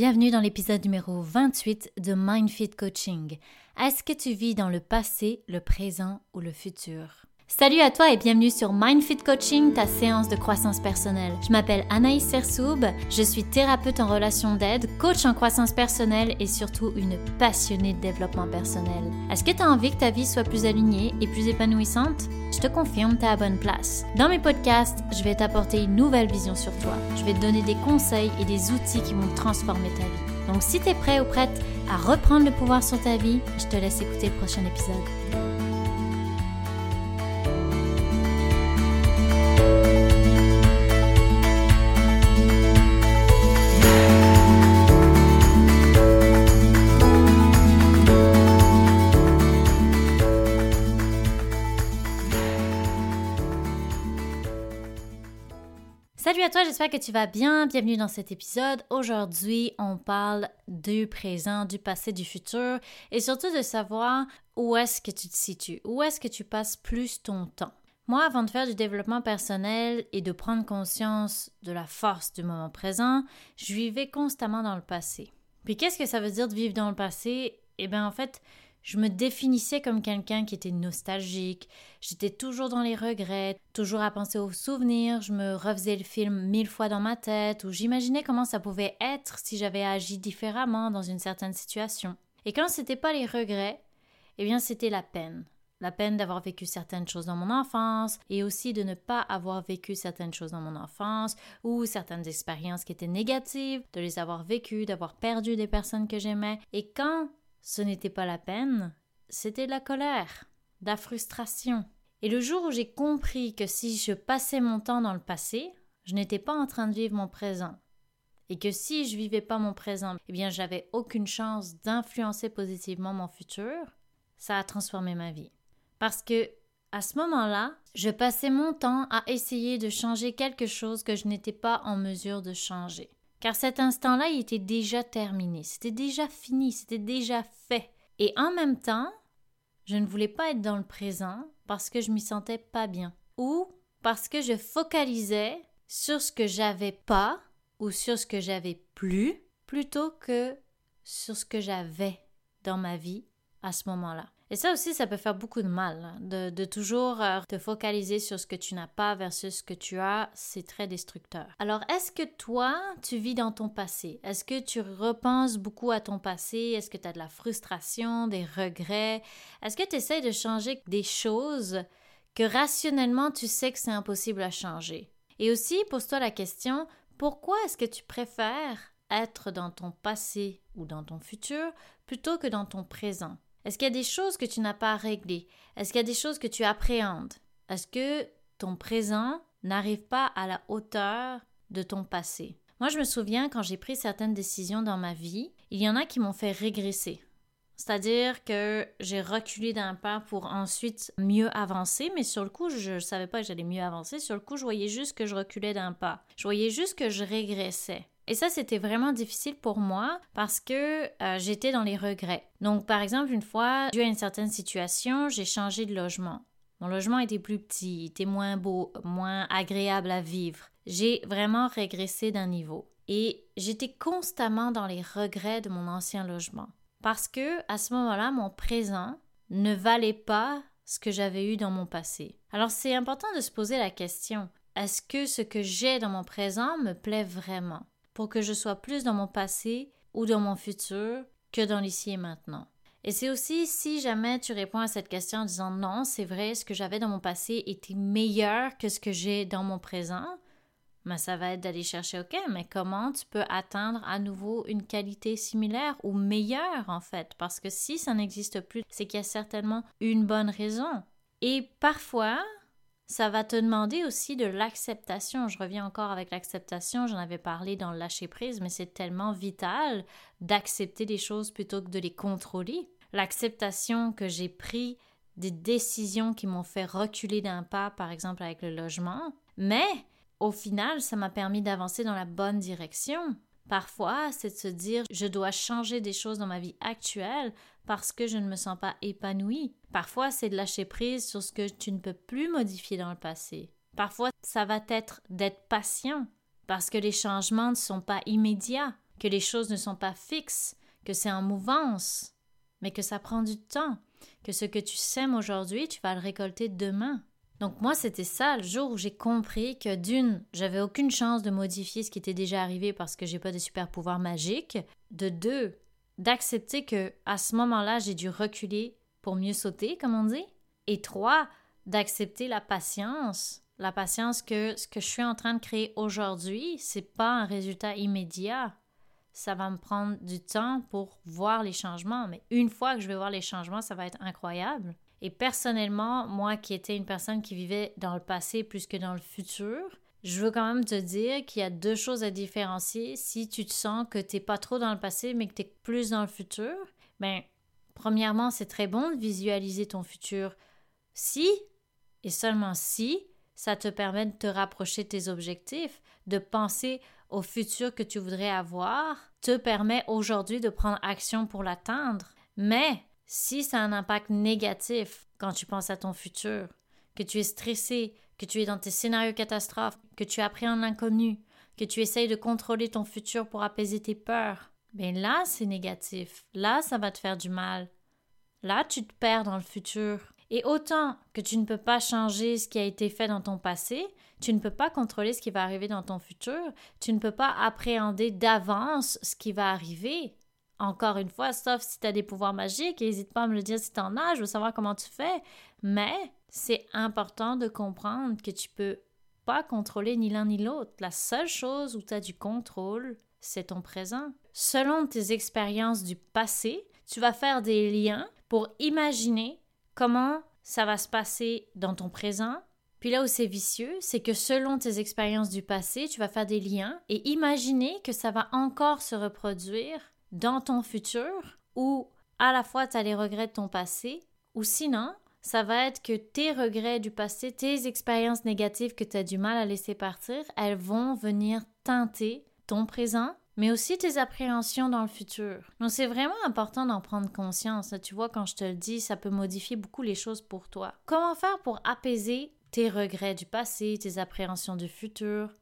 Bienvenue dans l'épisode numéro 28 de MindFit Coaching. Est-ce que tu vis dans le passé, le présent ou le futur? Salut à toi et bienvenue sur MindFit Coaching, ta séance de croissance personnelle. Je m'appelle Anaïs Sersoub, je suis thérapeute en relation d'aide, coach en croissance personnelle et surtout une passionnée de développement personnel. Est-ce que tu as envie que ta vie soit plus alignée et plus épanouissante? Je te confirme, tu à bonne place. Dans mes podcasts, je vais t'apporter une nouvelle vision sur toi. Je vais te donner des conseils et des outils qui vont transformer ta vie. Donc si tu es prêt ou prête à reprendre le pouvoir sur ta vie, je te laisse écouter le prochain épisode. J'espère que tu vas bien. Bienvenue dans cet épisode. Aujourd'hui, on parle du présent, du passé, du futur et surtout de savoir où est-ce que tu te situes, où est-ce que tu passes plus ton temps. Moi, avant de faire du développement personnel et de prendre conscience de la force du moment présent, je vivais constamment dans le passé. Puis qu'est-ce que ça veut dire de vivre dans le passé? Eh bien, en fait, je me définissais comme quelqu'un qui était nostalgique, j'étais toujours dans les regrets, toujours à penser aux souvenirs, je me refaisais le film mille fois dans ma tête, ou j'imaginais comment ça pouvait être si j'avais agi différemment dans une certaine situation. Et quand c'était pas les regrets, eh bien c'était la peine. La peine d'avoir vécu certaines choses dans mon enfance et aussi de ne pas avoir vécu certaines choses dans mon enfance ou certaines expériences qui étaient négatives, de les avoir vécues, d'avoir perdu des personnes que j'aimais. Et quand ce n'était pas la peine, c'était de la colère, de la frustration. Et le jour où j'ai compris que si je passais mon temps dans le passé, je n'étais pas en train de vivre mon présent, et que si je vivais pas mon présent, eh bien j'avais aucune chance d'influencer positivement mon futur, ça a transformé ma vie. Parce que à ce moment-là, je passais mon temps à essayer de changer quelque chose que je n'étais pas en mesure de changer. Car cet instant-là, il était déjà terminé, c'était déjà fini, c'était déjà fait. Et en même temps, je ne voulais pas être dans le présent parce que je m'y sentais pas bien. Ou parce que je focalisais sur ce que j'avais pas ou sur ce que j'avais plus plutôt que sur ce que j'avais dans ma vie à ce moment-là. Et ça aussi, ça peut faire beaucoup de mal, hein, de, toujours euh, te focaliser sur ce que tu n'as pas versus ce que tu as, c'est très destructeur. Alors, est-ce que toi, tu vis dans ton passé? Est-ce que tu repenses beaucoup à ton passé? Est-ce que tu as de la frustration, des regrets? Est-ce que tu essaies de changer des choses que rationnellement tu sais que c'est impossible à changer? Et aussi, pose-toi la question, pourquoi est-ce que tu préfères être dans ton passé ou dans ton futur plutôt que dans ton présent? Est-ce qu'il y a des choses que tu n'as pas réglées? Est-ce qu'il y a des choses que tu appréhendes? Est-ce que ton présent n'arrive pas à la hauteur de ton passé? Moi, je me souviens quand j'ai pris certaines décisions dans ma vie, il y en a qui m'ont fait régresser. C'est-à-dire que j'ai reculé d'un pas pour ensuite mieux avancer, mais sur le coup, je ne savais pas que j'allais mieux avancer. Sur le coup, je voyais juste que je reculais d'un pas. Je voyais juste que je régressais. Et ça, c'était vraiment difficile pour moi parce que euh, j'étais dans les regrets. Donc, par exemple, une fois, dû à une certaine situation, j'ai changé de logement. Mon logement était plus petit, était moins beau, moins agréable à vivre. J'ai vraiment régressé d'un niveau. Et j'étais constamment dans les regrets de mon ancien logement. Parce que, à ce moment-là, mon présent ne valait pas ce que j'avais eu dans mon passé. Alors, c'est important de se poser la question est-ce que ce que j'ai dans mon présent me plaît vraiment? Pour que je sois plus dans mon passé ou dans mon futur que dans l'ici et maintenant. Et c'est aussi si jamais tu réponds à cette question en disant non, c'est vrai, ce que j'avais dans mon passé était meilleur que ce que j'ai dans mon présent, ben, ça va être d'aller chercher, ok, mais comment tu peux atteindre à nouveau une qualité similaire ou meilleure en fait? Parce que si ça n'existe plus, c'est qu'il y a certainement une bonne raison. Et parfois, ça va te demander aussi de l'acceptation. Je reviens encore avec l'acceptation, j'en avais parlé dans le lâcher prise, mais c'est tellement vital d'accepter les choses plutôt que de les contrôler. L'acceptation que j'ai pris des décisions qui m'ont fait reculer d'un pas, par exemple avec le logement, mais au final, ça m'a permis d'avancer dans la bonne direction. Parfois, c'est de se dire je dois changer des choses dans ma vie actuelle parce que je ne me sens pas épanouie. Parfois, c'est de lâcher prise sur ce que tu ne peux plus modifier dans le passé. Parfois, ça va être d'être patient parce que les changements ne sont pas immédiats. que les choses ne sont pas fixes, que c'est en mouvance, mais que ça prend du temps, que ce que tu sèmes aujourd'hui, tu vas le récolter demain. Donc moi, c'était ça le jour où j'ai compris que d'une, j'avais aucune chance de modifier ce qui était déjà arrivé parce que j'ai pas de super pouvoir magique. De deux, d'accepter que à ce moment-là, j'ai dû reculer pour mieux sauter, comme on dit. Et trois, d'accepter la patience. La patience que ce que je suis en train de créer aujourd'hui, c'est pas un résultat immédiat. Ça va me prendre du temps pour voir les changements, mais une fois que je vais voir les changements, ça va être incroyable. Et personnellement, moi qui étais une personne qui vivait dans le passé plus que dans le futur, je veux quand même te dire qu'il y a deux choses à différencier. Si tu te sens que tu n'es pas trop dans le passé, mais que tu es plus dans le futur, ben, premièrement, c'est très bon de visualiser ton futur si, et seulement si, ça te permet de te rapprocher de tes objectifs, de penser au futur que tu voudrais avoir, te permet aujourd'hui de prendre action pour l'atteindre. Mais si ça a un impact négatif quand tu penses à ton futur, que tu es stressé, que tu es dans tes scénarios catastrophes, que tu appréhendes l'inconnu, que tu essayes de contrôler ton futur pour apaiser tes peurs, bien là, c'est négatif. Là, ça va te faire du mal. Là, tu te perds dans le futur. Et autant que tu ne peux pas changer ce qui a été fait dans ton passé, tu ne peux pas contrôler ce qui va arriver dans ton futur, tu ne peux pas appréhender d'avance ce qui va arriver. Encore une fois, sauf si tu as des pouvoirs magiques, n'hésite pas à me le dire si tu en as, je veux savoir comment tu fais. Mais c'est important de comprendre que tu peux pas contrôler ni l'un ni l'autre. La seule chose où tu as du contrôle, c'est ton présent. Selon tes expériences du passé, tu vas faire des liens pour imaginer comment ça va se passer dans ton présent. Puis là où c'est vicieux, c'est que selon tes expériences du passé, tu vas faire des liens et imaginer que ça va encore se reproduire dans ton futur ou à la fois tu as les regrets de ton passé ou sinon ça va être que tes regrets du passé, tes expériences négatives que tu as du mal à laisser partir, elles vont venir teinter ton présent, mais aussi tes appréhensions dans le futur. Donc c'est vraiment important d'en prendre conscience. Tu vois, quand je te le dis, ça peut modifier beaucoup les choses pour toi. Comment faire pour apaiser tes regrets du passé, tes appréhensions du futur?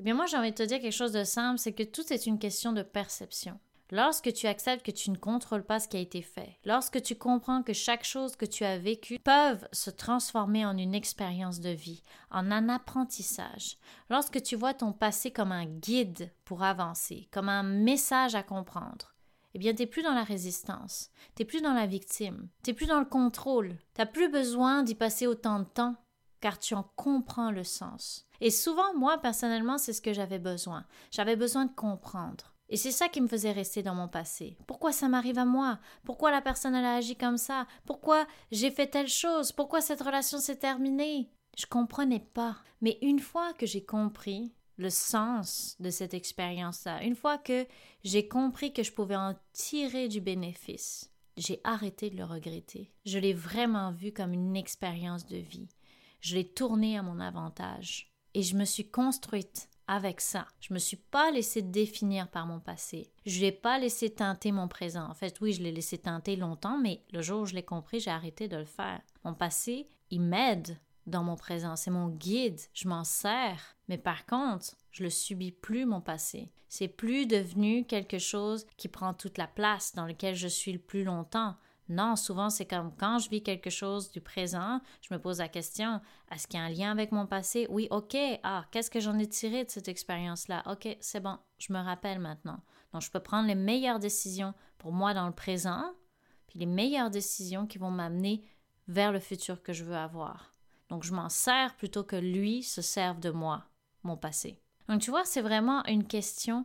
Eh bien moi j'ai envie de te dire quelque chose de simple, c'est que tout est une question de perception. Lorsque tu acceptes que tu ne contrôles pas ce qui a été fait, lorsque tu comprends que chaque chose que tu as vécue peuvent se transformer en une expérience de vie, en un apprentissage, lorsque tu vois ton passé comme un guide pour avancer, comme un message à comprendre, eh bien, t'es plus dans la résistance, t'es plus dans la victime, t'es plus dans le contrôle, t'as plus besoin d'y passer autant de temps, car tu en comprends le sens. Et souvent, moi, personnellement, c'est ce que j'avais besoin. J'avais besoin de comprendre. Et c'est ça qui me faisait rester dans mon passé. Pourquoi ça m'arrive à moi? Pourquoi la personne a agi comme ça? Pourquoi j'ai fait telle chose? Pourquoi cette relation s'est terminée? Je comprenais pas. Mais une fois que j'ai compris le sens de cette expérience-là, une fois que j'ai compris que je pouvais en tirer du bénéfice, j'ai arrêté de le regretter. Je l'ai vraiment vu comme une expérience de vie. Je l'ai tourné à mon avantage. Et je me suis construite avec ça. Je me suis pas laissé définir par mon passé. Je l'ai pas laissé teinter mon présent. En fait, oui, je l'ai laissé teinter longtemps, mais le jour où je l'ai compris, j'ai arrêté de le faire. Mon passé, il m'aide dans mon présent. C'est mon guide. Je m'en sers. Mais par contre, je le subis plus, mon passé. C'est plus devenu quelque chose qui prend toute la place, dans lequel je suis le plus longtemps. Non, souvent c'est comme quand je vis quelque chose du présent, je me pose la question, est-ce qu'il y a un lien avec mon passé? Oui, ok, ah, qu'est-ce que j'en ai tiré de cette expérience-là? Ok, c'est bon, je me rappelle maintenant. Donc je peux prendre les meilleures décisions pour moi dans le présent, puis les meilleures décisions qui vont m'amener vers le futur que je veux avoir. Donc je m'en sers plutôt que lui se serve de moi, mon passé. Donc tu vois, c'est vraiment une question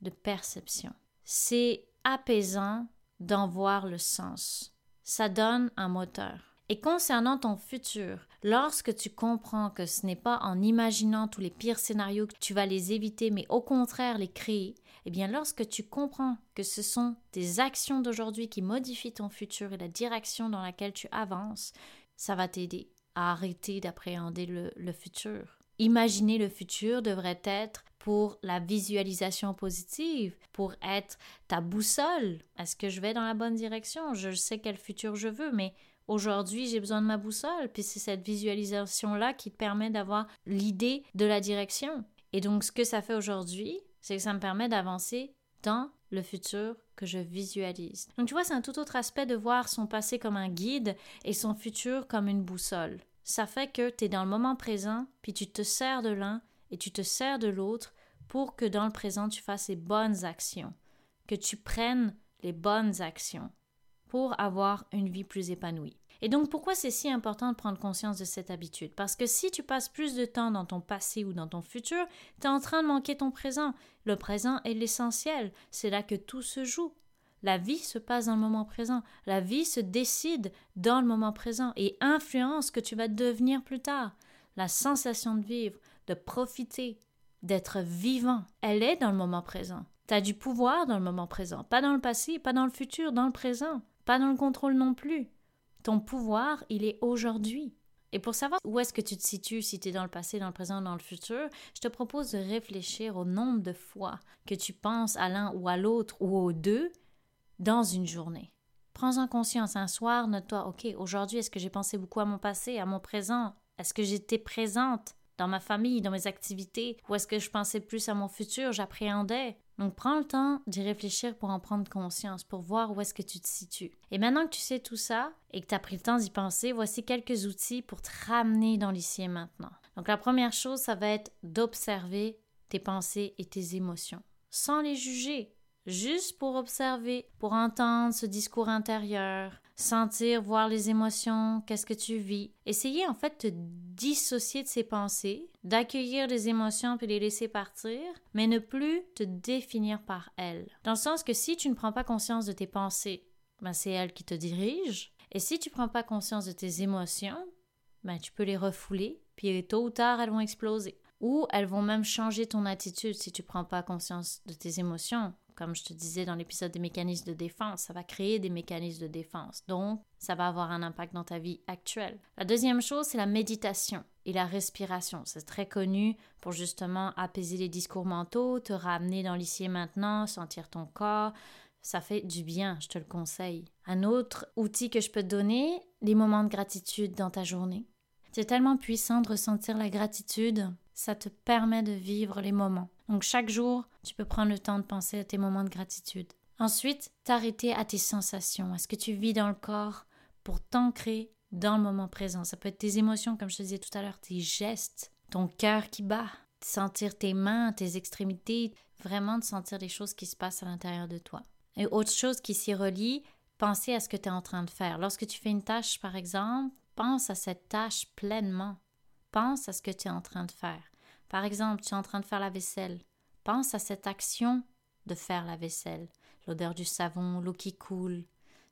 de perception. C'est apaisant d'en voir le sens. Ça donne un moteur. Et concernant ton futur, lorsque tu comprends que ce n'est pas en imaginant tous les pires scénarios que tu vas les éviter, mais au contraire les créer, eh bien lorsque tu comprends que ce sont tes actions d'aujourd'hui qui modifient ton futur et la direction dans laquelle tu avances, ça va t'aider à arrêter d'appréhender le, le futur. Imaginer le futur devrait être pour la visualisation positive, pour être ta boussole. Est-ce que je vais dans la bonne direction? Je sais quel futur je veux, mais aujourd'hui, j'ai besoin de ma boussole. Puis c'est cette visualisation-là qui te permet d'avoir l'idée de la direction. Et donc, ce que ça fait aujourd'hui, c'est que ça me permet d'avancer dans le futur que je visualise. Donc tu vois, c'est un tout autre aspect de voir son passé comme un guide et son futur comme une boussole. Ça fait que tu es dans le moment présent, puis tu te sers de l'un et tu te sers de l'autre pour que dans le présent tu fasses les bonnes actions, que tu prennes les bonnes actions pour avoir une vie plus épanouie. Et donc pourquoi c'est si important de prendre conscience de cette habitude? Parce que si tu passes plus de temps dans ton passé ou dans ton futur, tu es en train de manquer ton présent. Le présent est l'essentiel, c'est là que tout se joue. La vie se passe dans le moment présent. La vie se décide dans le moment présent et influence ce que tu vas devenir plus tard. La sensation de vivre, de profiter, d'être vivant, elle est dans le moment présent. Tu as du pouvoir dans le moment présent, pas dans le passé, pas dans le futur, dans le présent, pas dans le contrôle non plus. Ton pouvoir, il est aujourd'hui. Et pour savoir où est-ce que tu te situes, si tu es dans le passé, dans le présent, dans le futur, je te propose de réfléchir au nombre de fois que tu penses à l'un ou à l'autre ou aux deux dans une journée. Prends-en conscience un soir, note-toi, OK, aujourd'hui, est-ce que j'ai pensé beaucoup à mon passé, à mon présent? Est-ce que j'étais présente dans ma famille, dans mes activités? Ou est-ce que je pensais plus à mon futur, j'appréhendais? Donc prends le temps d'y réfléchir pour en prendre conscience, pour voir où est-ce que tu te situes. Et maintenant que tu sais tout ça et que tu as pris le temps d'y penser, voici quelques outils pour te ramener dans l'ici et maintenant. Donc la première chose, ça va être d'observer tes pensées et tes émotions, sans les juger, juste pour observer, pour entendre ce discours intérieur, sentir, voir les émotions, qu'est-ce que tu vis. Essayer en fait de te dissocier de ces pensées, d'accueillir les émotions puis les laisser partir, mais ne plus te définir par elles. Dans le sens que si tu ne prends pas conscience de tes pensées, ben c'est elles qui te dirigent. Et si tu ne prends pas conscience de tes émotions, ben tu peux les refouler, puis tôt ou tard elles vont exploser. Ou elles vont même changer ton attitude si tu ne prends pas conscience de tes émotions. Comme je te disais dans l'épisode des mécanismes de défense, ça va créer des mécanismes de défense. Donc, ça va avoir un impact dans ta vie actuelle. La deuxième chose, c'est la méditation et la respiration. C'est très connu pour justement apaiser les discours mentaux, te ramener dans l'ici et maintenant, sentir ton corps. Ça fait du bien, je te le conseille. Un autre outil que je peux te donner, les moments de gratitude dans ta journée. C'est tellement puissant de ressentir la gratitude, ça te permet de vivre les moments. Donc chaque jour, tu peux prendre le temps de penser à tes moments de gratitude. Ensuite, t'arrêter à tes sensations, à ce que tu vis dans le corps pour t'ancrer dans le moment présent. Ça peut être tes émotions, comme je te disais tout à l'heure, tes gestes, ton cœur qui bat, sentir tes mains, tes extrémités, vraiment de sentir les choses qui se passent à l'intérieur de toi. Et autre chose qui s'y relie, penser à ce que tu es en train de faire. Lorsque tu fais une tâche, par exemple, pense à cette tâche pleinement. Pense à ce que tu es en train de faire. Par exemple, tu es en train de faire la vaisselle. Pense à cette action de faire la vaisselle, l'odeur du savon, l'eau qui coule.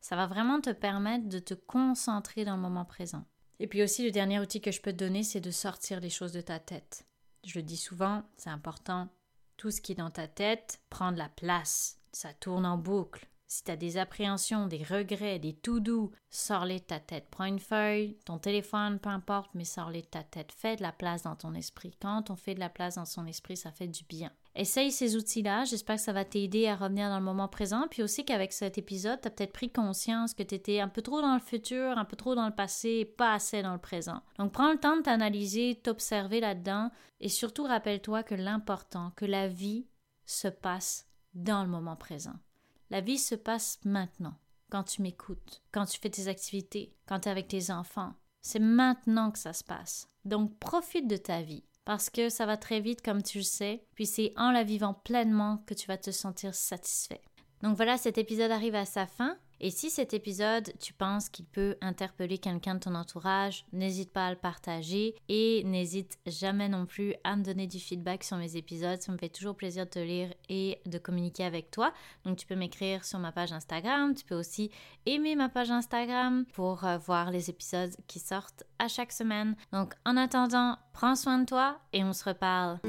Ça va vraiment te permettre de te concentrer dans le moment présent. Et puis aussi, le dernier outil que je peux te donner, c'est de sortir les choses de ta tête. Je le dis souvent, c'est important. Tout ce qui est dans ta tête prend de la place. Ça tourne en boucle. Si tu as des appréhensions, des regrets, des tout doux, sors-les de ta tête. Prends une feuille, ton téléphone, peu importe, mais sors-les de ta tête. Fais de la place dans ton esprit. Quand on fait de la place dans son esprit, ça fait du bien. Essaye ces outils-là. J'espère que ça va t'aider à revenir dans le moment présent. Puis aussi qu'avec cet épisode, tu as peut-être pris conscience que tu étais un peu trop dans le futur, un peu trop dans le passé, pas assez dans le présent. Donc prends le temps de t'analyser, t'observer là-dedans et surtout rappelle-toi que l'important, que la vie se passe dans le moment présent. La vie se passe maintenant, quand tu m'écoutes, quand tu fais tes activités, quand tu es avec tes enfants. C'est maintenant que ça se passe. Donc profite de ta vie, parce que ça va très vite comme tu le sais, puis c'est en la vivant pleinement que tu vas te sentir satisfait. Donc voilà, cet épisode arrive à sa fin. Et si cet épisode, tu penses qu'il peut interpeller quelqu'un de ton entourage, n'hésite pas à le partager et n'hésite jamais non plus à me donner du feedback sur mes épisodes. Ça me fait toujours plaisir de te lire et de communiquer avec toi. Donc tu peux m'écrire sur ma page Instagram. Tu peux aussi aimer ma page Instagram pour euh, voir les épisodes qui sortent à chaque semaine. Donc en attendant, prends soin de toi et on se reparle.